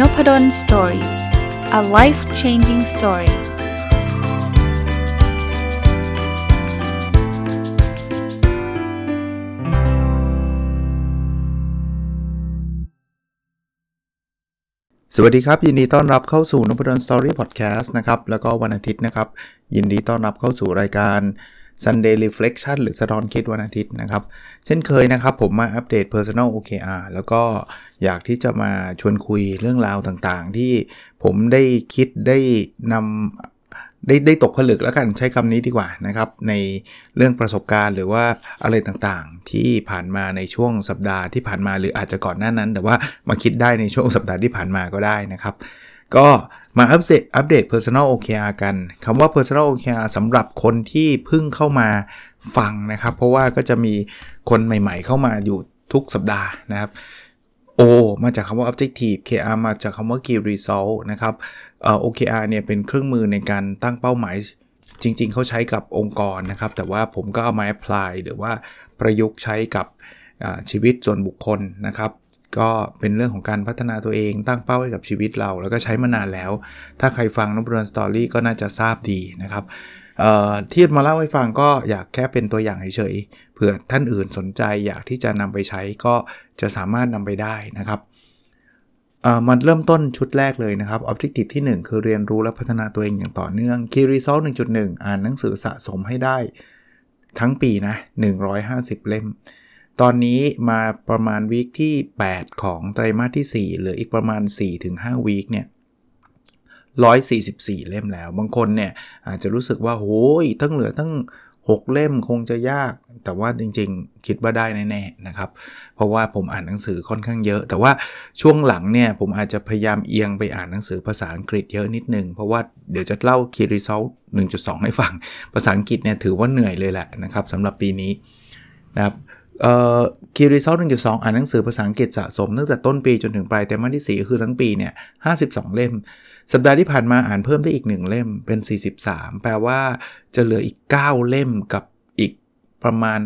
Nopadol's Story a life changing story สวัสดีครับ ยินดีต้อนรับเข้าสู่ Nopadol's Story Podcast นะครับ แล้วก็วันอาทิตย์นะครับ ยินดีต้อนรับเข้าสู่รายการ Sunday Reflection หรือสะท้อนคิดวันอาทิตย์นะครับ เช่นเคยนะครับผมมาอัปเดต Personal OKR แล้วก็อยากที่จะมาชวนคุยเรื่องราวต่างๆ ที่ผมได้คิดได้นำได้ได้ตกผลึกแล้วกันใช้คำนี้ดีกว่านะครับ ในเรื่องประสบการณ์หรือว่าอะไรต่างๆ ที่ผ่านมาในช่วงสัปดาห์ที่ผ่านมาหรืออาจจะก่อนหน้านั้น แต่ว่ามาคิดได้ในช่วงสัปดาห์ที่ผ่านมาก็ได้นะครับ ก็ มาอัปเดตอัปเดต Personal OKR กันคำว่า Personal OKR สำหรับคนที่เพิ่งเข้ามาฟังนะครับ เพราะว่าก็จะมีคนใหม่ๆเข้ามาอยู่ทุกสัปดาห์นะครับ O มาจากคำว่า objective KR มาจากคำว่า key result นะครับเอ่อ OKR เนี่ยเป็นเครื่องมือในการตั้งเป้าหมายจริง ๆ เขาใช้กับองค์กรนะครับ แต่ว่าผมก็เอามา apply หรือว่าประยุกต์ใช้กับชีวิตส่วนบุคคลนะครับ ก็เป็นเรื่องของการพัฒนาตัวเองตั้งเป้าให้กับชีวิตเรา แล้วก็ใช้มานานแล้ว ถ้าใครฟังนบรอนสตอรี่ก็น่าจะทราบดีนะครับที่มาเล่าให้ฟังก็อยากแค่เป็นตัวอย่างเฉยๆเผื่อท่านอื่นสนใจอยากที่จะนำไปใช้ก็จะสามารถนำไปได้นะครับมันเริ่มต้นชุดแรกเลยนะครับ Objective ที่ 1 คือเรียนรู้และพัฒนาตัวเองอย่างต่อเนื่อง Key Result 1.1 อ่านหนังสือสะสมให้ได้ทั้งปีนะ 150 เล่ม ตอนนี้มาประมาณวีคที่ 8 ของไตรมาสที่4เหลืออีกประมาณ 4-5วีคเนี่ย144 เล่มแล้ว บางคนเนี่ยอาจจะรู้สึกว่าโอ้ยตั้งเหลือตั้ง 6 เล่มคงจะยาก แต่ว่าจริงๆ คิดว่าได้แน่ๆนะครับ เพราะว่าผมอ่านหนังสือค่อนข้างเยอะ แต่ว่าช่วงหลังเนี่ยผมอาจจะพยายามเอียงไปอ่านหนังสือภาษาอังกฤษเยอะนิดนึง เพราะว่าเดี๋ยวจะเล่า Key Result 1.2 ให้ฟัง ภาษาอังกฤษเนี่ยถือว่าเหนื่อยเลยแหละนะครับสำหรับปีนี้นะครับ คีรีซอล1.2อ่านหนังสือภาษาอังกฤษสะสมตั้งแต่ต้นปีจนถึงปลายแต่มาที่ 4 คือทั้งปีเนี่ย52เล่ม สัปดาห์ที่ผ่านมาอ่านเพิ่มได้อีก 1 เล่มเป็น 43 แปลว่าจะเหลืออีก 9 เล่มกับอีกประมาณ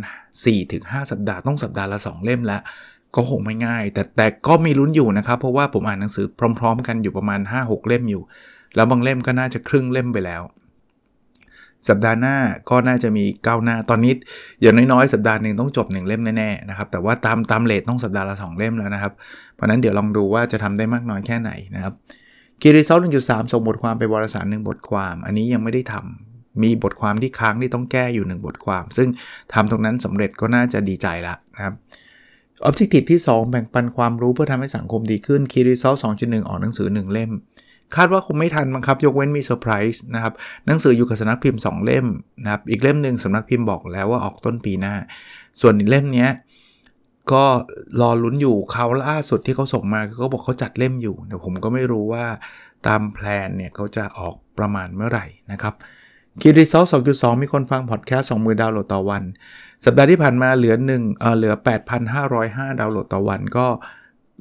4-5 สัปดาห์ต้องสัปดาห์ละ 2 เล่มแล้วก็คงไม่ง่าย แต่แต่ก็มีลุ้นอยู่นะครับเพราะว่าผมอ่านหนังสือพร้อม ๆ กันอยู่ประมาณ 5-6 เล่มอยู่ แล้วบางเล่มก็น่าจะครึ่งเล่มไปแล้ว สัปดาห์หน้าก็น่าจะมีก้าวหน้าตอนนี้อย่างน้อยๆ สัปดาห์หนึ่งต้องจบ 1 เล่มแน่ๆนะครับ แต่ว่าตามตามเลทต้องสัปดาห์ละ 2 เล่มแล้วนะครับ เพราะนั้นเดี๋ยวลองดูว่าจะทำได้มากน้อยแค่ไหนนะครับ Key Result 1.3ส่งบทความไปวารสารหนึ่งบทความ อันนี้ยังไม่ได้ทำมีบทความที่ค้างที่ต้องแก้อยู่ 1 บทความ ซึ่งทำตรงนั้นสำเร็จก็น่าจะดีใจละนะครับ Objective ที่ 2 แบ่งปันความรู้เพื่อทำให้สังคมดีขึ้น Key Result 2.1ออกหนังสือ 1 เล่ม คาดว่าคงไม่ทันมั้งครับ ยกเว้นมีเซอร์ไพรส์นะครับ หนังสืออยู่กับสำนักพิมพ์ 2 เล่มนะครับ อีกเล่มหนึ่งสำนักพิมพ์บอกแล้วว่าออกต้นปีหน้า ส่วนอีกเล่มนี้ก็รอลุ้นอยู่เขาล่าสุดที่เขาส่งมาเขาบอกเขาจัดเล่มอยู่แต่ผมก็ไม่รู้ว่าตาม plan เนี่ยเขาจะออกประมาณเมื่อไหร่นะครับ Key Result 2.2 มีคนฟังพอดแคสต์20,000ดาวน์โหลดต่อวัน สัปดาห์ที่ผ่านมาเหลือ1เออเหลือ 8,505 ดาวน์โหลดต่อวัน ก็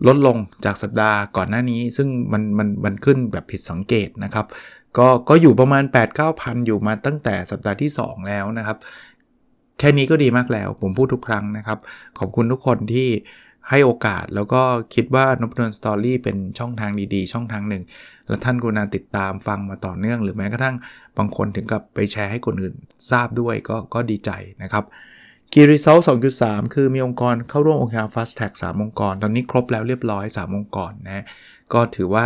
ลดลงจากสัปดาห์ก่อนหน้านี้ ซึ่งมันมันมันขึ้นแบบผิดสังเกตนะครับ ก็ก็อยู่ประมาณ 8 9 0 0 0 อยู่มาตั้งแต่สัปดาห์ที่ 2 แล้วนะครับ แค่นี้ก็ดีมากแล้วผมพูดทุกครั้งนะครับ ขอบคุณทุกคนที่ให้โอกาสแล้วก็คิดว่านพดลสตอรี่เป็นช่องทางดีๆ ช่องทางหนึ่ง และท่านกุณาติดตามฟังมาต่อเนื่อง หรือแม้กระทั่งบางคนถึงกับไปแชร์ให้คนอื่นทราบด้วยก็ก็ดีใจนะครับ Key Result 2.3คือมีองค์กรเข้าร่วม OKR Fast Track 3องค์กร ตอนนี้ครบแล้วเรียบร้อย 3 องค์กรนะก็ถือว่า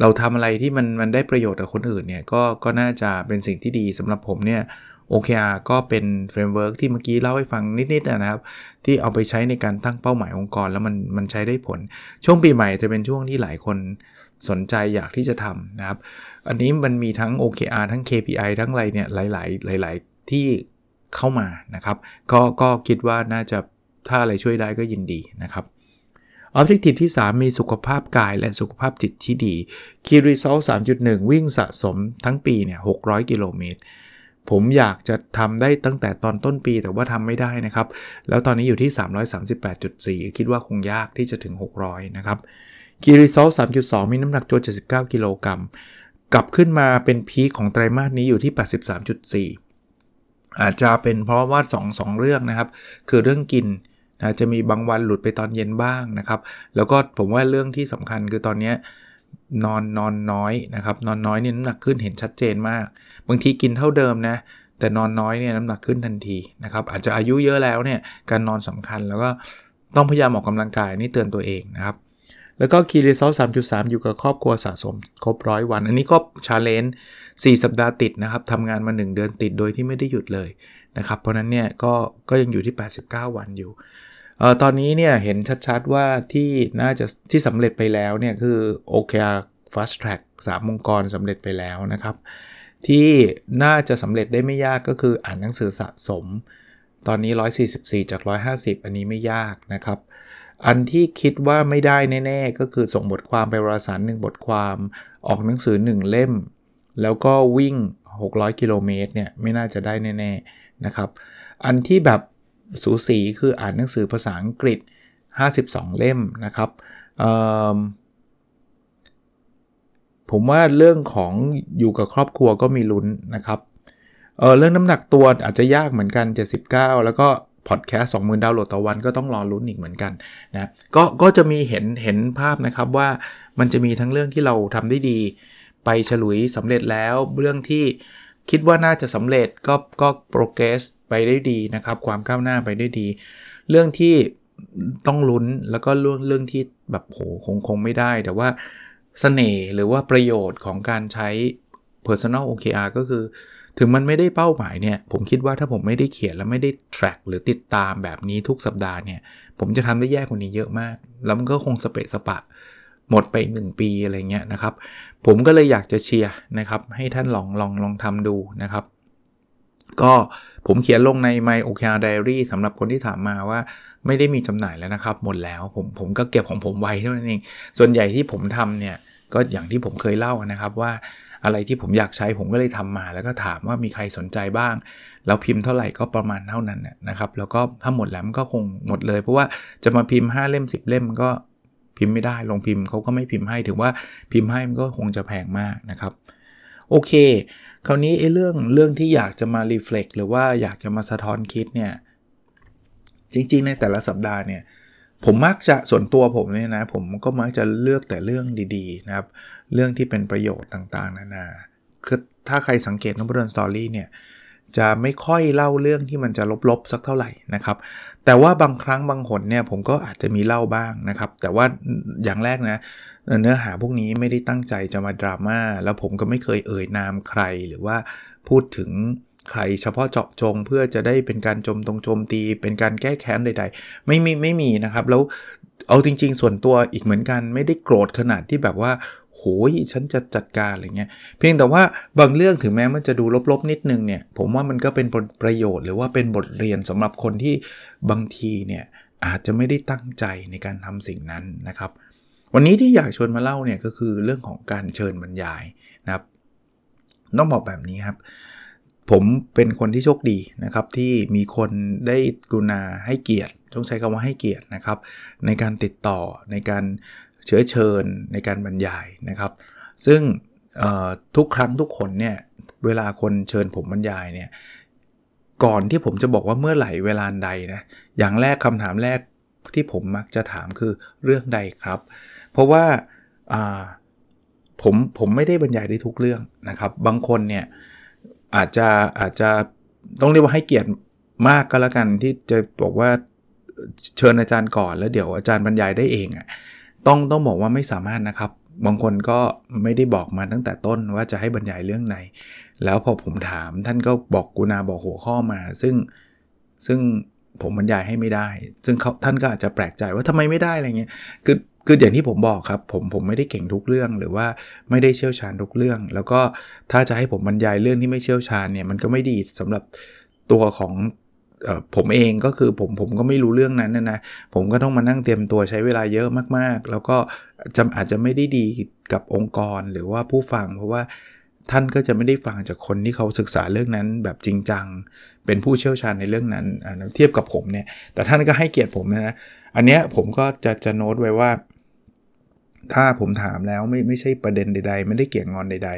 เราทำอะไรที่มันมันได้ประโยชน์กับคนอื่นเนี่ยก็ก็น่าจะเป็นสิ่งที่ดีสำหรับผมเนี่ย OKR ก็เป็น framework ที่เมื่อกี้เล่าให้ฟังนิดๆนะครับ ที่เอาไปใช้ในการตั้งเป้าหมายองค์กร แล้วมันมันใช้ได้ผล ช่วงปีใหม่จะเป็นช่วงที่หลายคนสนใจอยากที่จะทำนะครับ อันนี้มันมีทั้ง OKR ทั้ง KPI ทั้งอะไรเนี่ยหลายๆหลาย ๆ ที่ เข้ามานะครับ ก็ก็คิดว่าน่าจะถ้าอะไรช่วยได้ก็ยินดีนะครับ Objective ที่ 3 มีสุขภาพกายและสุขภาพจิตที่ดี Key Result 3.1 วิ่งสะสมทั้งปีเนี่ย600 กิโลเมตร ผมอยากจะทำได้ตั้งแต่ตอนต้นปีแต่ว่าทำไม่ได้นะครับ แล้วตอนนี้อยู่ที่ 338.4 คิดว่าคงยากที่จะถึง 600 นะครับ Key Result 3.2 มีน้ำหนักตัว 79 กิโลกรัม กลับขึ้นมาเป็นพีคของไตรมาสนี้อยู่ที่ 83.4 อาจจะเป็นเพราะว่า2อสเรื่องนะครับ คือเรื่องกินนะจะมีบางวันหลุดไปตอนเย็นบ้างนะครับ แล้วก็ผมว่าเรื่องที่สำคัญคือตอนนี้นอนนอนน้อยนะครับ นอนน้อยเนี่ยน้ำหนักขึ้นเห็นชัดเจนมาก บางทีกินเท่าเดิมนะ แต่นอนน้อยเนี่ยน้ำหนักขึ้นทันทีนะครับ อาจจะอายุเยอะแล้วเนี่ยการนอนสำคัญแล้วก็ต้องพยายามออกกำลังกายนี่เตือนตัวเองนะครับ แล้วก็ Key Result สามจุดสามอยู่กับครอบครัวสะสมครบร้อยวัน อันนี้ก็ challenge สี่สัปดาห์ติดนะครับทำงานมา 1 เดือนติดโดยที่ไม่ได้หยุดเลยนะครับเพราะนั้นเนี่ยก็ก็ยังอยู่ที่ 89 วันอยู่เอ่อตอนนี้เนี่ยเห็นชัดๆว่าที่น่าจะที่สำเร็จไปแล้วเนี่ยคือ OKR Fast Track 3องค์กรสำเร็จไปแล้วนะครับ ที่น่าจะสำเร็จได้ไม่ยากก็คืออ่านหนังสือสะสม ตอนนี้ 144 จาก 150 อันนี้ไม่ยากนะครับอันที่คิดว่าไม่ได้แน่ ๆ ก็คือส่งบทความไปวารสารหนึ่งบทความ ออกหนังสือ 1 เล่ม แล้วก็วิ่ง 600 กิโลเมตรเนี่ยไม่น่าจะได้แน่ๆนะครับ อันที่แบบสูสีคืออ่านหนังสือภาษาอังกฤษ 52 เล่มนะครับผมว่าเรื่องของอยู่กับครอบครัวก็มีลุ้นนะครับเออเรื่องน้ำหนักตัวอาจจะยากเหมือนกัน 79 แล้วก็พอดแคสต์20,000 ดาวน์โหลดต่อวันก็ต้องรอลุ้นอีกเหมือนกันนะก็ก็จะมีเห็นเห็นภาพนะครับว่ามันจะมีทั้งเรื่องที่เราทำได้ดี ไปฉลุยสำเร็จแล้ว เรื่องที่คิดว่าน่าจะสำเร็จก็ก็โปรเกรสไปได้ดีนะครับ ความก้าวหน้าไปได้ดี เรื่องที่ต้องลุ้นแล้วก็เรื่องเรื่องที่แบบโหคงคงไม่ได้ แต่ว่าสเสน่ห์หรือว่าประโยชน์ของการใช้ personal OKR ก็คือ ถึงมันไม่ได้เป้าหมายเนี่ย ผมคิดว่าถ้าผมไม่ได้เขียนแล้วไม่ได้ track หรือติดตามแบบนี้ทุกสัปดาห์เนี่ย ผมจะทำได้แย่กว่านี้เยอะมาก แล้วมันก็คงสเปะสปะ หมดไป 1 ปีอะไรเงี้ยนะครับ ผมก็เลยอยากจะเชียร์นะครับ ให้ท่านลองลองลองทำดูนะครับ ก็ผมเขียนลงใน My OKR Diary สำหรับคนที่ถามมาว่าไม่ได้มีจำหน่ายแล้วนะครับ หมดแล้วผมผมก็เก็บของผมไว้เท่านั้นเองส่วนใหญ่ที่ผมทำเนี่ยก็อย่างที่ผมเคยเล่านะครับว่าอะไรที่ผมอยากใช้ผมก็เลยทำมา แล้วก็ถามว่ามีใครสนใจบ้าง แล้วพิมพ์เท่าไหร่ก็ประมาณเท่านั้นนะครับ แล้วก็ถ้าหมดแล้วมันก็คงหมดเลย เพราะว่าจะมาพิมพ์ 5 เล่ม 10 เล่มก็ พิมพ์ไม่ได้ลงพิมพ์เขาก็ไม่พิมพ์ให้ถือว่าพิมพ์ให้มันก็คงจะแพงมากนะครับ โอเค คราวนี้ไอ้เรื่องเรื่องที่อยากจะมารีเฟล็กหรือว่าอยากจะมาสะท้อนคิดเนี่ยจริง ๆ ในแต่ละสัปดาห์เนี่ยผมมักจะส่วนตัวผมเนี่ยนะผมก็มักจะเลือกแต่เรื่องดีๆนะครับ เรื่องที่เป็นประโยชน์ต่างๆ นานาคือถ้าใครสังเกตน้องบรอนสตอรี่เนี่ย จะไม่ค่อยเล่าเรื่องที่มันจะลบๆสักเท่าไหร่นะครับ แต่ว่าบางครั้งบางหนเนี่ยผมก็อาจจะมีเล่าบ้างนะครับ แต่ว่าอย่างแรกนะเนื้อหาพวกนี้ไม่ได้ตั้งใจจะมาดราม่าแล้วผมก็ไม่เคยเอ่ยนามใครหรือว่าพูดถึงใครเฉพาะเจาะจงเพื่อจะได้เป็นการจมตรงโจมตี เป็นการแก้แค้นใด ๆ ไม่มีไม่มีนะครับ แล้วเอาจริง ๆ ส่วนตัวอีกเหมือนกันไม่ได้โกรธขนาดที่แบบว่า โหยฉันจะจัดการอะไรเงี้ยเพียงแต่ว่าบางเรื่องถึงแม้มันจะดูลบๆนิดนึงเนี่ยผมว่ามันก็เป็นประโยชน์หรือว่าเป็นบทเรียนสำหรับคนที่บางทีเนี่ยอาจจะไม่ได้ตั้งใจในการทำสิ่งนั้นนะครับ วันนี้ที่อยากชวนมาเล่าเนี่ยก็คือเรื่องของการเชิญบรรยายนะครับ ต้องบอกแบบนี้ครับ ผมเป็นคนที่โชคดีนะครับ ที่มีคนได้กุณาให้เกียรติต้องใช้คำว่าให้เกียรตินะครับ ในการติดต่อในการ เชื้อเชิญในการบรรยายนะครับ ซึ่งทุกครั้งทุกคนเนี่ยเวลาคนเชิญผมบรรยายเนี่ยก่อนที่ผมจะบอกว่าเมื่อไหร่เวลาใดนะอย่างแรกคำถามแรกที่ผมมักจะถามคือเรื่องใดครับ เพราะว่าผมผมไม่ได้บรรยายได้ทุกเรื่องนะครับ บางคนเนี่ยอาจจะอาจจะต้องเรียกว่าให้เกียรติมากก็แล้วกันที่จะบอกว่าเชิญอาจารย์ก่อนแล้วเดี๋ยวอาจารย์บรรยายได้เองอะ่ะ ต้องต้องบอกว่าไม่สามารถนะครับ บางคนก็ไม่ได้บอกมาตั้งแต่ต้นว่าจะให้บรรยายเรื่องไหน แล้วพอผมถามท่านก็บอกกุณาบอกหัวข้อมา ซึ่งซึ่งผมบรรยายให้ไม่ได้ ซึ่งเขาท่านก็อาจจะแปลกใจว่าทำไมไม่ได้อะไรเงี้ย คือคืออย่างที่ผมบอกครับ ผมผมไม่ได้เก่งทุกเรื่องหรือว่าไม่ได้เชี่ยวชาญทุกเรื่อง แล้วก็ถ้าจะให้ผมบรรยายเรื่องที่ไม่เชี่ยวชาญเนี่ยมันก็ไม่ดีสำหรับตัวของ ผมเองก็คือผมผมก็ไม่รู้เรื่องนั้นนะนะผมก็ต้องมานั่งเตรียมตัวใช้เวลาเยอะมากๆ แล้วก็จำอาจจะไม่ได้ดีกับองค์กรหรือว่าผู้ฟัง เพราะว่าท่านก็จะไม่ได้ฟังจากคนที่เขาศึกษาเรื่องนั้นแบบจริงจัง เป็นผู้เชี่ยวชาญในเรื่องนั้นเทียบกับผมเนี่ย แต่ท่านก็ให้เกียรติผมนะอันเนี้ยผมก็จะจะโน้ตไว้ว่า ถ้าผมถามแล้วไม่ไม่ใช่ประเด็นใด ๆ ไม่ได้เกี่ยงงอนใด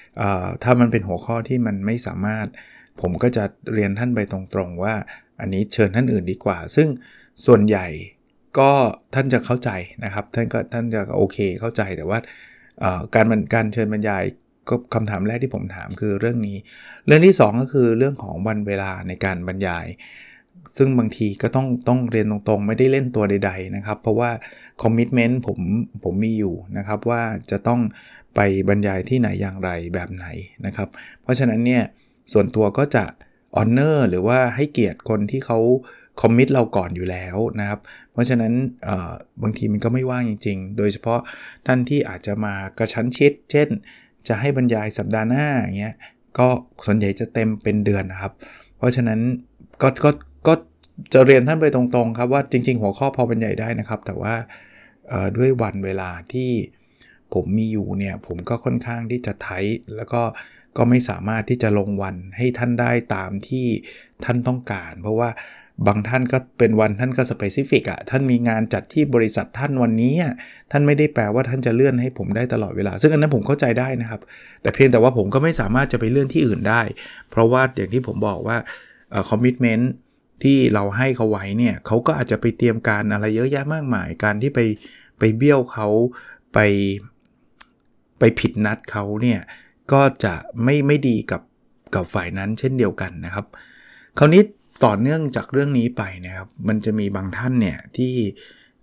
ๆ ถ้ามันเป็นหัวข้อที่มันไม่สามารถ ผมก็จะเรียนท่านไปตรงๆว่า อันนี้เชิญท่านอื่นดีกว่า ซึ่งส่วนใหญ่ก็ท่านจะเข้าใจนะครับ ท่านก็ท่านจะโอเคเข้าใจแต่ว่าการการเชิญบรรยายก็คำถามแรกที่ผมถามคือเรื่องนี้ เรื่องที่ 2 ก็คือเรื่องของวันเวลาในการบรรยาย ซึ่งบางทีก็ต้องต้องเรียนตรงๆ ไม่ได้เล่นตัวใด ๆ นะครับ เพราะว่าcommitment ผมผมมีอยู่นะครับว่าจะต้องไปบรรยายที่ไหนอย่างไรแบบไหนนะครับ เพราะฉะนั้นเนี่ย ส่วนตัวก็จะ honor หรือว่าให้เกียรติคนที่เขา commit เราก่อนอยู่แล้วนะครับ เพราะฉะนั้นบางทีมันก็ไม่ว่างจริง ๆ โดยเฉพาะท่านที่อาจจะมากระชั้นชิด เช่น จะให้บรรยายสัปดาห์หน้าอย่างเงี้ย ก็ส่วนใหญ่จะเต็มเป็นเดือนนะครับ เพราะฉะนั้นก็ก็ก็จะเรียนท่านไปตรงๆครับว่าจริง ๆ หัวข้อพอบรรยายได้นะครับ แต่ว่าด้วยวันเวลาที่ผมมีอยู่เนี่ยผมก็ค่อนข้างที่จะไทแล้วก็ ก็ไม่สามารถที่จะลงวันให้ท่านได้ตามที่ท่านต้องการ เพราะว่าบางท่านก็เป็นวันท่านก็สเปซิฟิกอะ ท่านมีงานจัดที่บริษัทท่านวันนี้ ท่านไม่ได้แปลว่าท่านจะเลื่อนให้ผมได้ตลอดเวลา ซึ่งอันนั้นผมเข้าใจได้นะครับ แต่เพียงแต่ว่าผมก็ไม่สามารถจะไปเลื่อนที่อื่นได้ เพราะว่าอย่างที่ผมบอกว่าคอมมิชเมนต์ที่เราให้เขาไว้เนี่ยเขาก็อาจจะไปเตรียมการอะไรเยอะแยะมากมาย การที่ไปไปเบี้ยวเขาไปไปผิดนัดเขาเนี่ย ก็จะไม่ไม่ดีกับกับฝ่ายนั้นเช่นเดียวกันนะครับ คราวนี้ต่อเนื่องจากเรื่องนี้ไปนะครับ มันจะมีบางท่านเนี่ยที่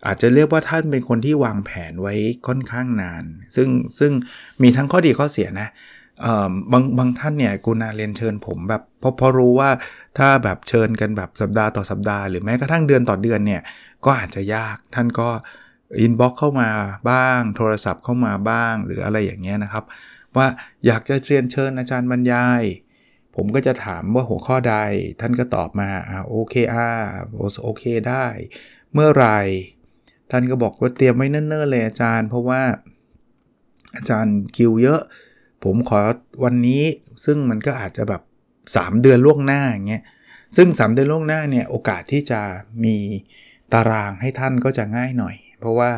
อาจจะเรียกว่าท่านเป็นคนที่วางแผนไว้ค่อนข้างนาน ซึ่งซึ่งมีทั้งข้อดีข้อเสียนะบางบางท่านเนี่ยกูนาเรียนเชิญผมแบบเพราะเพราะรู้ว่าถ้าแบบเชิญกันแบบสัปดาห์ต่อสัปดาห์หรือแม้กระทั่งเดือนต่อเดือนเนี่ยก็อาจจะยากท่านก็ inbox เข้ามาบ้าง โทรศัพท์เข้ามาบ้างหรืออะไรอย่างเงี้ยนะครับ ว่าอยากจะเรียนเชิญอาจารย์บรรยาย ผมก็จะถามว่าหัวข้อใดท่านก็ตอบมาอ่าโอเคอ่าโอเคได้ เมื่อไรท่านก็บอกว่าเตรียมไว้เนิ่นๆเลยอาจารย์ เพราะว่าอาจารย์คิวเยอะ ผมขอวันนี้ซึ่งมันก็อาจจะแบบ 3 เดือนล่วงหน้าอย่างเงี้ยซึ่ง 3 เดือนล่วงหน้าเนี่ยโอกาสที่จะมีตารางให้ท่านก็จะง่ายหน่อย เพราะว่า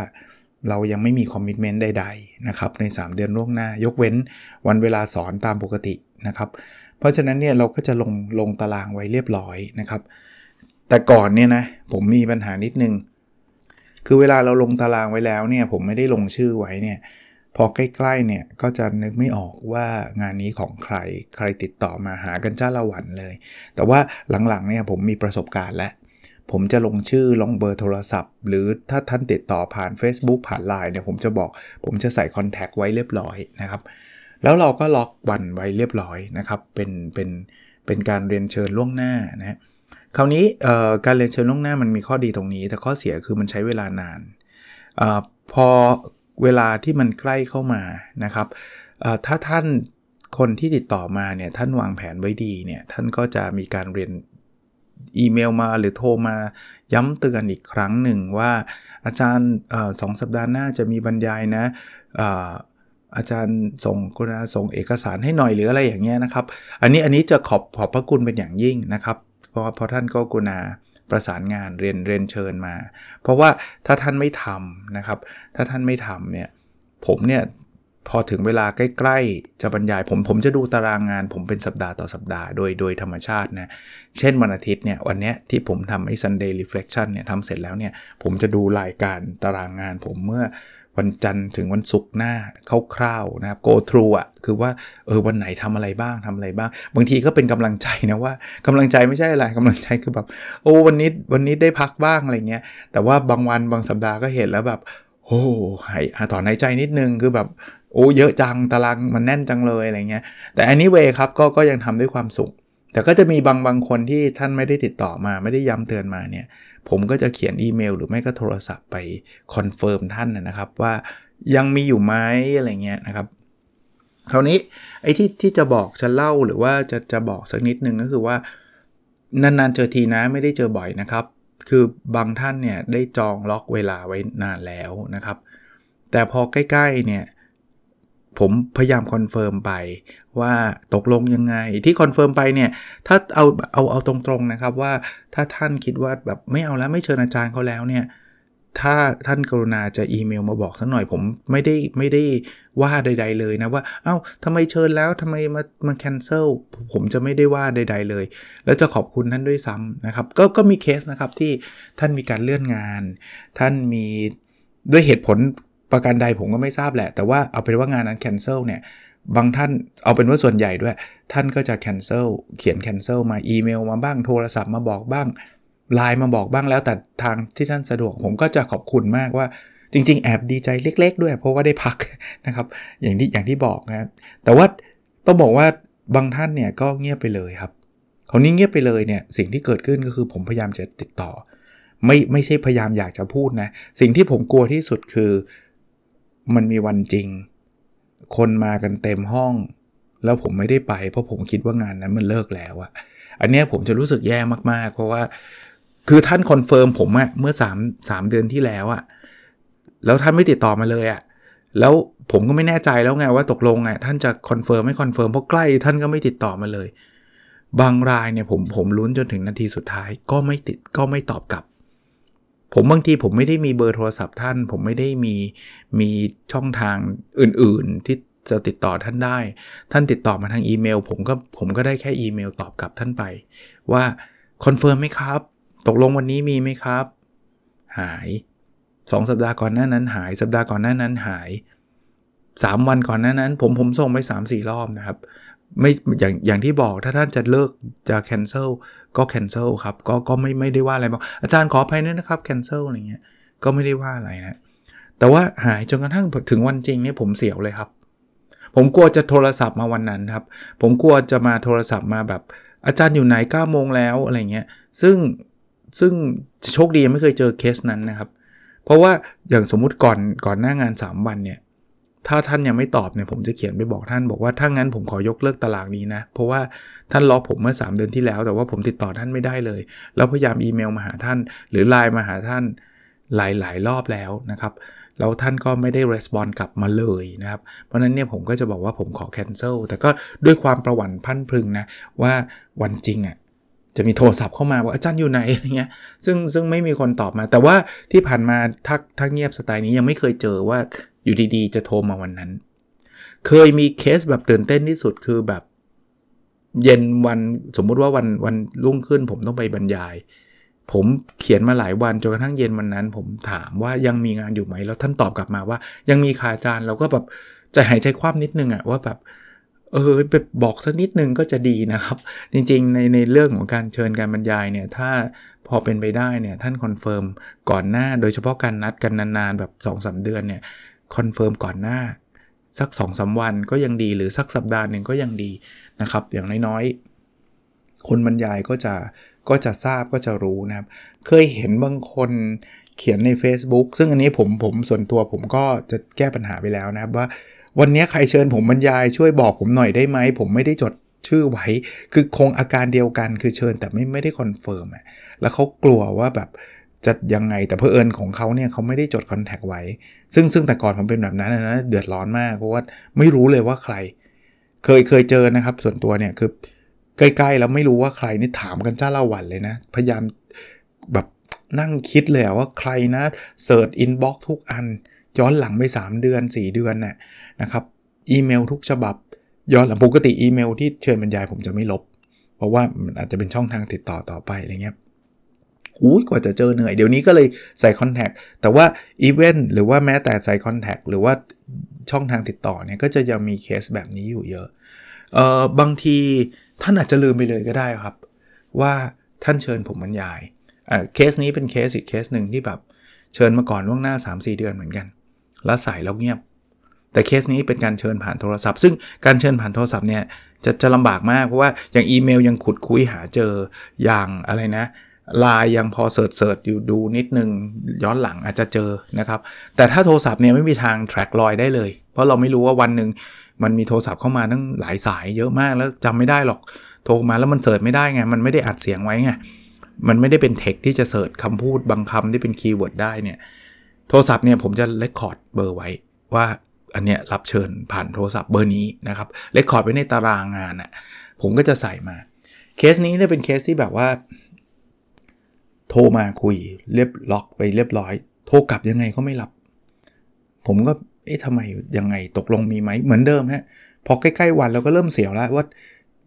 เรายังไม่มีคอมมิชเมนต์ใดๆนะครับใน 3 เดือนล่วงหน้ายกเว้นวันเวลาสอนตามปกตินะครับ เพราะฉะนั้นเนี่ยเราก็จะลงลงตารางไว้เรียบร้อยนะครับ แต่ก่อนเนี่ยนะผมมีปัญหานิดนึง คือเวลาเราลงตารางไว้แล้วเนี่ยผมไม่ได้ลงชื่อไว้เนี่ยพอใกล้ๆเนี่ยก็จะนึกไม่ออกว่างานนี้ของใครใครติดต่อมาหากันจ้าละวันเลย แต่ว่าหลังๆเนี่ยผมมีประสบการณ์แล้ว ผมจะลงชื่อลงเบอร์โทรศัพท์ หรือถ้าท่านติดต่อผ่าน Facebook ผ่าน Line เนี่ยผมจะบอก ผมจะใส่คอนแทคไว้เรียบร้อยนะครับ แล้วเราก็ล็อกวันไว้เรียบร้อยนะครับ เป็นเป็นเป็นการเรียนเชิญล่วงหน้านะคราวนี้การเรียนเชิญล่วงหน้ามันมีข้อดีตรงนี้ แต่ข้อเสียคือมันใช้เวลานานอพอเวลาที่มันใกล้เข้ามานะครับถ้าท่านคนที่ติดต่อมาเนี่ยท่านวางแผนไว้ดีเนี่ยท่านก็จะมีการเรียน อีเมลมาหรือโทรมาย้ำเตือนอีกครั้งหนึ่งว่าอาจารย์สองสัปดาห์หน้าจะมีบรรยายนะอาจารย์ส่งกรุณาส่งเอกสารให้หน่อยหรืออะไรอย่างเงี้ยนะครับ อันนี้อันนี้จะขอบขอบพระคุณเป็นอย่างยิ่งนะครับ เพราะเพราะท่านก็กรุณาประสานงานเรียนเรียนเชิญมา เพราะว่าถ้าท่านไม่ทำนะครับ ถ้าท่านไม่ทำเนี่ยผมเนี่ย พอถึงเวลาใกล้ๆ จะบรรยายผมผมจะดูตารางงาน ผมเป็นสัปดาห์ต่อสัปดาห์โดยโดยธรรมชาตินะเช่นวันอาทิตย์เนี่ยวันนี้ที่ผมทำไอ้ Sunday Reflection เนี่ยทำเสร็จแล้วเนี่ยผมจะดูรายการตารางงาน ผมเมื่อวันจันทร์ถึงวันศุกร์หน้าคร่าวๆนะครับ go through อะคือว่าเออวันไหนทำอะไรบ้างทำอะไรบ้าง บางทีก็เป็นกำลังใจนะว่ากำลังใจไม่ใช่อะไรกำลังใจคือแบบโอ้วันนี้วันนี้ได้พักบ้างอะไรเงี้ยแต่ว่าบางวันบางสัปดาห์ก็เห็นแล้วแบบโอ้หายถอนหายใจนิดนึงคือแบบ โอ้เยอะจังตารางมันแน่นจังเลยอะไรเงี้ยแต่อันนี้เวครับก็ก็ยังทำด้วยความสุข แต่ก็จะมีบางบางคนที่ท่านไม่ได้ติดต่อมาไม่ได้ย้ำเตือนมาเนี่ยผมก็จะเขียนอีเมล หรือไม่ก็โทรศัพท์ไป confirm ท่านนะครับว่ายังมีอยู่ไหมอะไรเงี้ยนะครับคราวนี้ไอ้ที่ที่จะบอกจะเล่าหรือว่าจะจะบอกสักนิดนึงก็คือว่านานๆเจอทีนะไม่ได้เจอบ่อยนะครับ คือบางท่านเนี่ยได้จองล็อกเวลาไว้นานแล้วนะครับ แต่พอใกล้ๆเนี่ย ผมพยายาม confirm ไปว่าตกลงยังไงที่ confirm ไปเนี่ยถ้าเอาเอาเอาตรงๆนะครับว่าถ้าท่านคิดว่าแบบไม่เอาแล้วไม่เชิญอาจารย์เขาแล้วเนี่ยถ้าท่านกรุณาจะอีเมลมาบอกสักหน่อยผมไม่ได้ไม่ได้ว่าใด ๆ เลยนะว่าเอา้าทำไมเชิญแล้วทำไมมามาแคนเซิลผมจะไม่ได้ว่าใด ๆ เลย แล้วจะขอบคุณท่านด้วยซ้ำนะครับก็ก็มีเคสนะครับที่ท่านมีการเลื่อนงาน ท่านมีด้วยเหตุผล ประกันใดผมก็ไม่ทราบแหละ แต่ว่าเอาเป็นว่างานนั้น cancel เนี่ยบางท่านเอาเป็นว่าส่วนใหญ่ด้วย ท่านก็จะ cancel เขียน cancel มาอีเมลมาบ้างโทรศัพท์มาบอกบ้างไลน์มาบอกบ้างแล้วแต่ทางที่ท่านสะดวก ผมก็จะขอบคุณมากว่าจริง ๆ แอบดีใจเล็ก ๆ ด้วย เพราะว่าได้พักนะครับ อย่างที่อย่างที่บอกนะแต่ว่าต้องบอกว่าบางท่านเนี่ยก็เงียบไปเลยครับเขานี้เงียบไปเลยเนี่ยสิ่งที่เกิดขึ้นก็คือผมพยายามจะติดต่อ ไม่ไม่ใช่พยายามอยากจะพูดนะสิ่งที่ผมกลัวที่สุดคือ มันมีวันจริง คนมากันเต็มห้อง แล้วผมไม่ได้ไป เพราะผมคิดว่างานนั้นมันเลิกแล้วอะอันนี้ผมจะรู้สึกแย่มากๆ เพราะว่า คือท่าน confirm ผมอะเมื่อ3 3เดือนที่แล้วอะแล้วท่านไม่ติดต่อมาเลยอะแล้วผมก็ไม่แน่ใจแล้วไงว่าตกลงไงท่านจะ confirm ไม่ confirm เพราะใกล้ท่านก็ไม่ติดต่อมาเลย บางรายเนี่ยผมผมลุ้นจนถึงนาทีสุดท้ายก็ไม่ติดก็ไม่ตอบกลับ ผมบางทีผมไม่ได้มีเบอร์โทรศัพท์ท่าน ผมไม่ได้มีมีช่องทางอื่นๆที่จะติดต่อท่านได้ ท่านติดต่อมาทางอีเมล ผมก็ผมก็ได้แค่อีเมลตอบกลับท่านไป ว่า confirm ไหมครับ ตกลงวันนี้มีไหมครับ หาย 2 สัปดาห์ก่อนหน้านั้นหาย สัปดาห์ก่อนหน้านั้นหาย 3 วันก่อนหน้านั้น ผมผมส่งไป 3-4 รอบนะครับ ไม่อย่างอย่างที่บอกถ้าท่านจะเลิกจะ cancel ก็ cancel ครับก็ก็ไม่ไม่ได้ว่าอะไรบอกอาจารย์ขออภัยด้วยนะครับ cancel อะไรเงี้ยก็ไม่ได้ว่าอะไรนะแต่ว่าหายจนกระทั่งถึงวันจริงเนี่ยผมเสียวเลยครับ ผมกลัวจะโทรศัพท์มาวันนั้นครับ ผมกลัวจะมาโทรศัพท์มาแบบอาจารย์อยู่ไหน9โมงแล้วอะไรเงี้ยซึ่งซึ่งโชคดีไม่เคยเจอเคสนั้นนะครับ เพราะว่าอย่างสมมุติก่อนก่อนหน้างาน 3 วันเนี่ย ถ้าท่านยังไม่ตอบเนี่ยผมจะเขียนไปบอกท่านบอกว่าถ้างั้นผมขอยกเลิกตารางนี้นะ เพราะว่าท่านล็อกผมเมื่อ 3 เดือนที่แล้ว แต่ว่าผมติดต่อท่านไม่ได้เลย แล้วพยายามอีเมลมาหาท่าน หรือไลน์มาหาท่านหลายๆ รอบแล้วนะครับแล้วท่านก็ไม่ได้รีสปอนกลับมาเลยนะครับ เพราะนั้นเนี่ยผมก็จะบอกว่าผมขอแคนเซิลแต่ก็ด้วยความประวัติพันพึงนะว่าวันจริงอะ่ะ จะมีโทรศัพท์เข้ามาว่าอาจารย์อยู่ไหนอะไรเงี้ยซึ่งซึ่งไม่มีคนตอบมา แต่ว่าที่ผ่านมาถ้าถ้าเงียบสไตล์นี้ยังไม่เคยเจอว่าอยู่ดีๆ จะโทรมาวันนั้น เคยมีเคสแบบตื่นเต้นที่สุดคือแบบ เย็นวันสมมุติว่าวันวันรุ่งขึ้น ผมต้องไปบรรยาย ผมเขียนมาหลายวันจนกระทั่งเย็นวันนั้น ผมถามว่ายังมีงานอยู่ไหมแล้วท่านตอบกลับมาว่า ยังมีค่ะอาจารย์เราก็แบบจะหายใจคว่ำนิดนึงอะว่าแบบ เออไปบอกสักนิดนึงก็จะดีนะครับ จริงๆในในเรื่องของการเชิญการบรรยายเนี่ยถ้าพอเป็นไปได้เนี่ยท่าน confirm ก่อนหน้า โดยเฉพาะการนัดกันนานๆ แบบ2-3เดือนเนี่ยconfirm ก่อนหน้า สัก2-3วันก็ยังดีหรือสักสัปดาห์หนึ่งก็ยังดีนะครับ อย่างน้อยๆ คนบรรยายก็จะก็จะทราบก็จะรู้นะครับ เคยเห็นบางคนเขียนใน Facebook ซึ่งอันนี้ผมผมส่วนตัวผมก็จะแก้ปัญหาไปแล้วนะครับว่า วันนี้ใครเชิญผมบรรยายช่วยบอกผมหน่อยได้ไหม ผมไม่ได้จดชื่อไว้ คือคงอาการเดียวกันคือเชิญแต่ไม่ไม่ได้ confirm อะแล้วเขากลัวว่าแบบจะยังไงแต่เพอเอิญของเขาเนี่ยเขาไม่ได้จด contact ไว้ ซึ่งซึ่งแต่ก่อนผมเป็นแบบนั้นนะเดือดร้อนมากเพราะว่าไม่รู้เลยว่าใคร เคยเคยเจอนะครับ ส่วนตัวเนี่ยคือใกล้ๆแล้วไม่รู้ว่าใครนี่ถามกันจ้าละหวั่นเลยนะ พยายามแบบนั่งคิดเลยว่าใครนะ search inbox ทุกอัน ย้อนหลังไป 3 เดือน 4 เดือนน่ะนะครับอีเมลทุกฉบับ ย้อนหลังปกติอีเมลที่เชิญบรรยายผมจะไม่ลบ เพราะว่ามันอาจจะเป็นช่องทางติดต่อต่อไปอะไรเงี้ยอุ้ยกว่าจะเจอเหนื่อย เดี๋ยวนี้ก็เลยใส่ contact แต่ว่าอีเวนต์หรือว่าแม้แต่ใส่ contact หรือว่าช่องทางติดต่อเนี่ยก็จะยังมีเคสแบบนี้อยู่เยอะเอ่อบางทีท่านอาจจะลืมไปเลยก็ได้ครับ ว่าท่านเชิญผมบรรยายอ่าเคสนี้เป็นเคสอีกเคสหนึ่งที่แบบเชิญมาก่อนล่วงหน้า 3-4 เดือนเหมือนกัน แล้วใส่แล้วเงียบ แต่เคสนี้เป็นการเชิญผ่านโทรศัพท์ ซึ่งการเชิญผ่านโทรศัพท์เนี่ยจะจะลำบากมากเพราะว่าอย่างอีเมลยังขุดคุ้ยหาเจออย่างอะไรนะไลน์ยังพอ search search อยู่ดูนิดนึงย้อนหลังอาจจะเจอนะครับ แต่ถ้าโทรศัพท์เนี่ยไม่มีทาง track รอยได้เลย เพราะเราไม่รู้ว่าวันหนึ่งมันมีโทรศัพท์เข้ามาตั้งหลายสายเยอะมากแล้วจำไม่ได้หรอกโทรมาแล้วมัน search ไม่ได้ไง มันไม่ได้อัดเสียงไว้ไง มันไม่ได้เป็น text ที่จะ search คำพูดบางคำที่เป็น keyword ได้เนี่ย โทรศัพท์เนี่ยผมจะ record เบอร์ไว้ว่าอันเนี้ยรับเชิญผ่านโทรศัพท์เบอร์นี้นะครับ record ไว้ในตารางงานอะ่ะผมก็จะใส่มาเคสนี้เนี่ยเป็นเคสที่แบบว่า โทรมาคุยเรียบล็อกไปเรียบร้อย โทรกลับยังไงก็ไม่รับ ผมก็เอ๊ะทำไมยังไงตกลงมีไหมเหมือนเดิมฮะพอใกล้ๆวันเราก็เริ่มเสียวแล้วว่า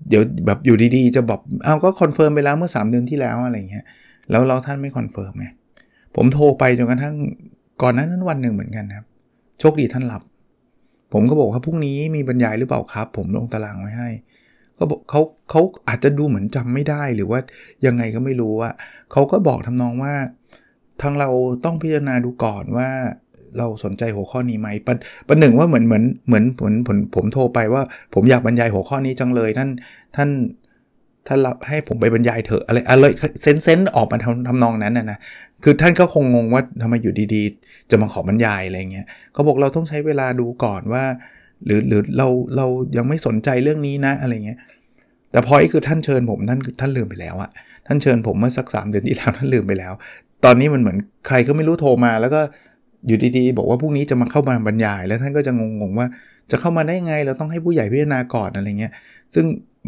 เดี๋ยวแบบอยู่ดีๆ จะบอกอ้าวก็ confirm ไปแล้วเมื่อ 3 เดือนที่แล้วอะไรเงี้ยแล้วเราท่านไม่ confirm ไงผมโทรไปจนกระทั่ง ก่อนนั้นนั้นวันหนึ่งเหมือนกันครับ โชคดีท่านรับ ผมก็บอกว่าพรุ่งนี้มีบรรยายหรือเปล่าครับ ผมลงตารางไว้ให้ก็บอกเขาเขาอาจจะดูเหมือนจำไม่ได้หรือว่ายังไงก็ไม่รู้อะเขาก็บอกทำนองว่า ทางเราต้องพิจารณาดูก่อนว่าเราสนใจหัวข้อนี้ไหมประประหนึ่งว่าเหมือนเหมือนเหมือนผมผมผมโทรไปว่า ผมอยากบรรยายหัวข้อนี้จังเลย ท่านท่าน ท่านรับให้ผมไปบรรยายเถอะอะไรอะไรเซนเซนออกมาทำทำนองนั้นนะนะคือท่านก็คงงงว่าทำไมอยู่ดีๆ จะมาขอบรรยายอะไรเงี้ยเขาบอกเราต้องใช้เวลาดูก่อนว่า หรือหรือเราเรายังไม่สนใจเรื่องนี้นะอะไรเงี้ยแต่พอไอ้คือท่านเชิญผมท่านท่านลืมไปแล้วอะท่านเชิญผมเมื่อสักสามเดือนที่แล้วท่านลืมไปแล้ว ตอนนี้มันเหมือนใครก็ไม่รู้โทรมา แล้วก็อยู่ดีๆ บอกว่าพรุ่งนี้จะมาเข้ามาบรรยาย แล้วท่านก็จะงงๆว่าจะเข้ามาได้ไงเราต้องให้ผู้ใหญ่พิจารณาก่อนอะไรเงี้ย ซึ่ง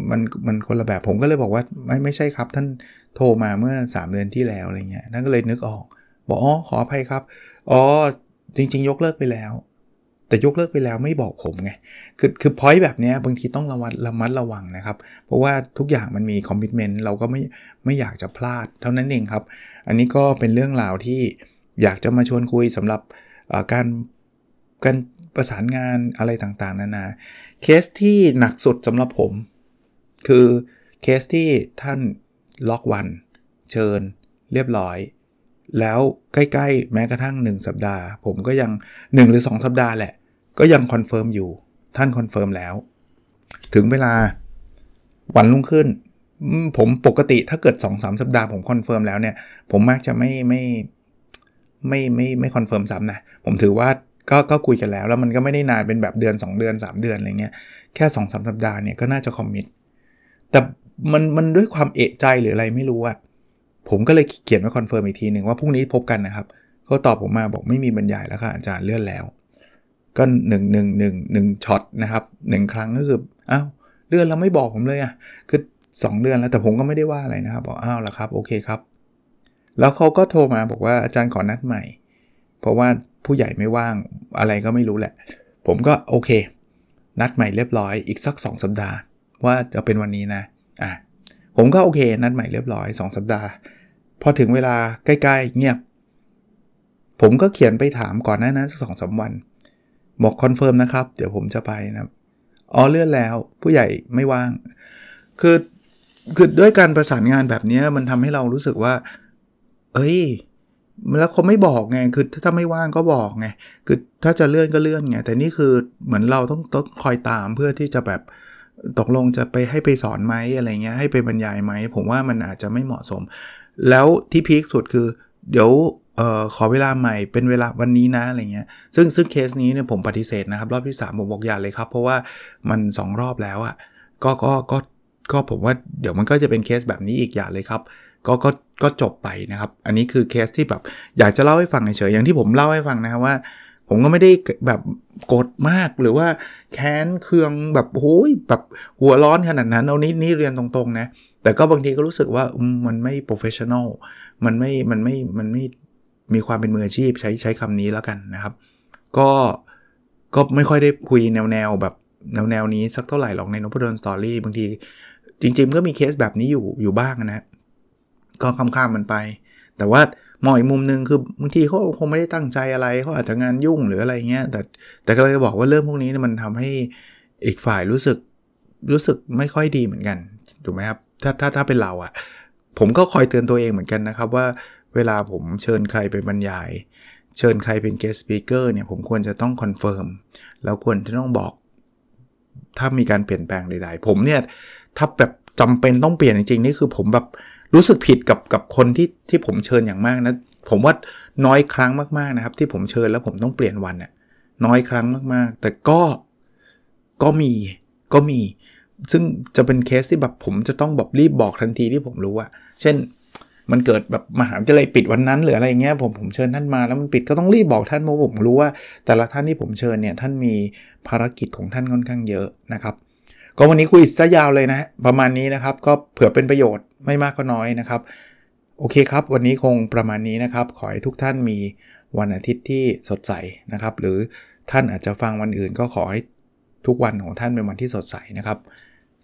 มันมันคนละแบบผมก็เลยบอกว่าไม่ไม่ใช่ครับ ท่านโทรมาเมื่อ 3 เดือนที่แล้วอะไรเงี้ยท่านก็เลยนึกออก บอกอ๋อขออภัยครับอ๋อจริง ๆ ยกเลิกไปแล้ว แต่ยกเลิกไปแล้วไม่บอกผมไงคือคือพอยต์แบบนี้บางทีต้องระวัดระมัดระวังนะครับ เพราะว่าทุกอย่างมันมีคอมมิชเมนต์เราก็ไม่ไม่อยากจะพลาดเท่านั้นเองครับ อันนี้ก็เป็นเรื่องราวที่อยากจะมาชวนคุยสำหรับการการประสานงานอะไรต่างๆ นานา เคสที่หนักสุดสำหรับผม คือเคสที่ท่านล็อกวัน เชิญ เรียบร้อย แล้วใกล้ๆ แม้กระทั่ง 1 สัปดาห์ ผมก็ยัง 1 หรือ 2 สัปดาห์แหละ ก็ยัง confirm อยู่ ท่าน confirm แล้ว ถึงเวลาวันรุ่งขึ้น ผมปกติถ้าเกิด 2-3 สัปดาห์ผม confirm แล้วเนี่ย ผมมักจะไม่ไม่ไม่ไม่ไม่ confirm ซ้ำนะ ผมถือว่าก็ก็คุยกันแล้ว แล้วมันก็ไม่ได้นานเป็นแบบเดือน 2 เดือน 3 เดือนอะไรเงี้ย แค่2-3สัปดาห์เนี่ยก็น่าจะ commit แต่มันมันด้วยความเอะใจหรืออะไรไม่รู้อะผมก็เลยเขียนไว้ confirm อีกทีหนึ่งว่าพรุ่งนี้พบกันนะครับเขาตอบผมมาบอกไม่มีบรรยายแล้วค่ะอาจารย์เลื่อนแล้ว ก็หนึ่งหนึ่งหนึ่งหนึ่งช็อตนะครับหนึ่งครั้งก็คืออ้าวเลื่อนแล้วไม่บอกผมเลยอะคือ 2 เดือนแล้วแต่ผมก็ไม่ได้ว่าอะไรนะครับบอกอ้าวแล้วครับโอเคครับ แล้วเขาก็โทรมาบอกว่าอาจารย์ขอนัดใหม่ เพราะว่าผู้ใหญ่ไม่ว่างอะไรก็ไม่รู้แหละ ผมก็โอเค นัดใหม่เรียบร้อยอีกสัก 2 สัปดาห์ ว่าจะเป็นวันนี้นะอะผมก็โอเค นัดใหม่เรียบร้อย 2 สัปดาห์ พอถึงเวลาใกล้ๆเงียบ ผมก็เขียนไปถามก่อนหน้านั้นสักสองสามวัน บอก confirm นะครับ เดี๋ยวผมจะไปนะอ๋อเลื่อนแล้ว ผู้ใหญ่ไม่ว่าง คือคือด้วยการประสานงานแบบนี้มันทำให้เรารู้สึกว่า เอ้ย แล้วเขาไม่บอกไง คือถ้าไม่ว่างก็บอกไง คือถ้าจะเลื่อนก็เลื่อนไง แต่นี่คือเหมือนเราต้องต้องคอยตามเพื่อที่จะแบบ ตกลงจะไปให้ไปสอนไหมอะไรเงี้ยให้ไปบรรยายไหม ผมว่ามันอาจจะไม่เหมาะสม แล้วที่พีคสุดคือ เดี๋ยวออขอเวลาใหม่เป็นเวลาวันนี้นะอะไรเงี้ยซึ่งซึ่งเคสนี้เนี่ยผมปฏิเสธนะครับ รอบที่ 3 ผมบอกอย่าเลยครับ เพราะว่ามัน 2 รอบแล้วอะ่ะก็ก็ก็ก็ผมว่าเดี๋ยวมันก็จะเป็นเคสแบบนี้อีกอย่าเลยครับ ก็ก็ก็จบไปนะครับ อันนี้คือเคสที่แบบอยากจะเล่าให้ฟังเฉยๆอย่างที่ผมเล่าให้ฟังนะครับว่า ผมก็ไม่ได้แบบโกรธมากหรือว่าแค้นเคืองแบบโอ้ยแบบหัวร้อนขนาดนั้นเอานี้นี่เรียนตรงๆนะ แต่ก็บางทีก็รู้สึกว่ามันไม่ professionalมันไม่มันไม่มันไม่มีความเป็นมืออาชีพใช้ใช้คำนี้แล้วกันนะครับ ก็ก็ไม่ค่อยได้คุยแนวแนวแบบแนวแนวนี้สักเท่าไหร่หรอกในนพดลสตอรี่บางทีจริง ๆ ก็มีเคสแบบนี้อยู่อยู่บ้างนะ ก็ข้าๆมันไป แต่ว่า มองอีกมุมนึงคือบางทีเขาคงไม่ได้ตั้งใจอะไรเขาอาจจะงานยุ่งหรืออะไรเงี้ย แต่แต่ก็เลยบอกว่าเรื่องพวกนี้มันทำให้อีกฝ่ายรู้สึกรู้สึกไม่ค่อยดีเหมือนกันถูกไหมครับถ้าถ้าถ้าเป็นเราอะ่ะ ผมก็คอยเตือนตัวเองเหมือนกันนะครับว่าเวลาผมเชิญใครไปบรรยาย เชิญใครเป็น guest speaker เนี่ยผมควรจะต้อง confirm แล้วควรจะต้องบอก ถ้ามีการเปลี่ยนแปลงใดๆผมเนี่ยถ้าแบบจำเป็นต้องเปลี่ยนจริงๆนี่คือผมแบบ รู้สึกผิดกับกับคนที่ที่ผมเชิญอย่างมากนะ ผมว่าน้อยครั้งมากๆนะครับ ที่ผมเชิญแล้วผมต้องเปลี่ยนวันเนี่ยน้อยครั้งมากๆ แต่ก็ก็มีก็มี ซึ่งจะเป็นเคสที่แบบผมจะต้องแบบรีบบอกทันทีที่ผมรู้อะเช่นมันเกิดแบบมหาวิทยาลัยปิดวันนั้นหรืออะไรเงี้ยผมผมเชิญท่านมาแล้วมันปิดก็ต้องรีบบอกท่านเพราะผมรู้ว่า แต่ละท่านที่ผมเชิญเนี่ยท่านมีภารกิจของท่านค่อนข้างเยอะนะครับ ก็วันนี้คุยซะยาวเลยนะ ประมาณนี้นะครับ ก็เผื่อเป็นประโยชน์ ไม่มากก็น้อยนะครับ โอเคครับ วันนี้คงประมาณนี้นะครับ ขอให้ทุกท่านมีวันอาทิตย์ที่สดใสนะครับ หรือท่านอาจจะฟังวันอื่นก็ขอให้ทุกวันของท่านเป็นวันที่สดใสนะครับ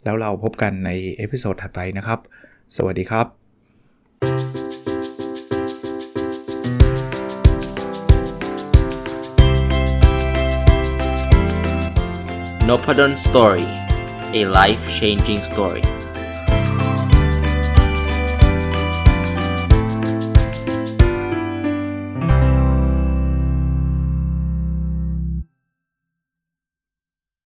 แล้วเราพบกันใน episode ถัดไปนะครับ สวัสดีครับ Nopadol's Story a life changing story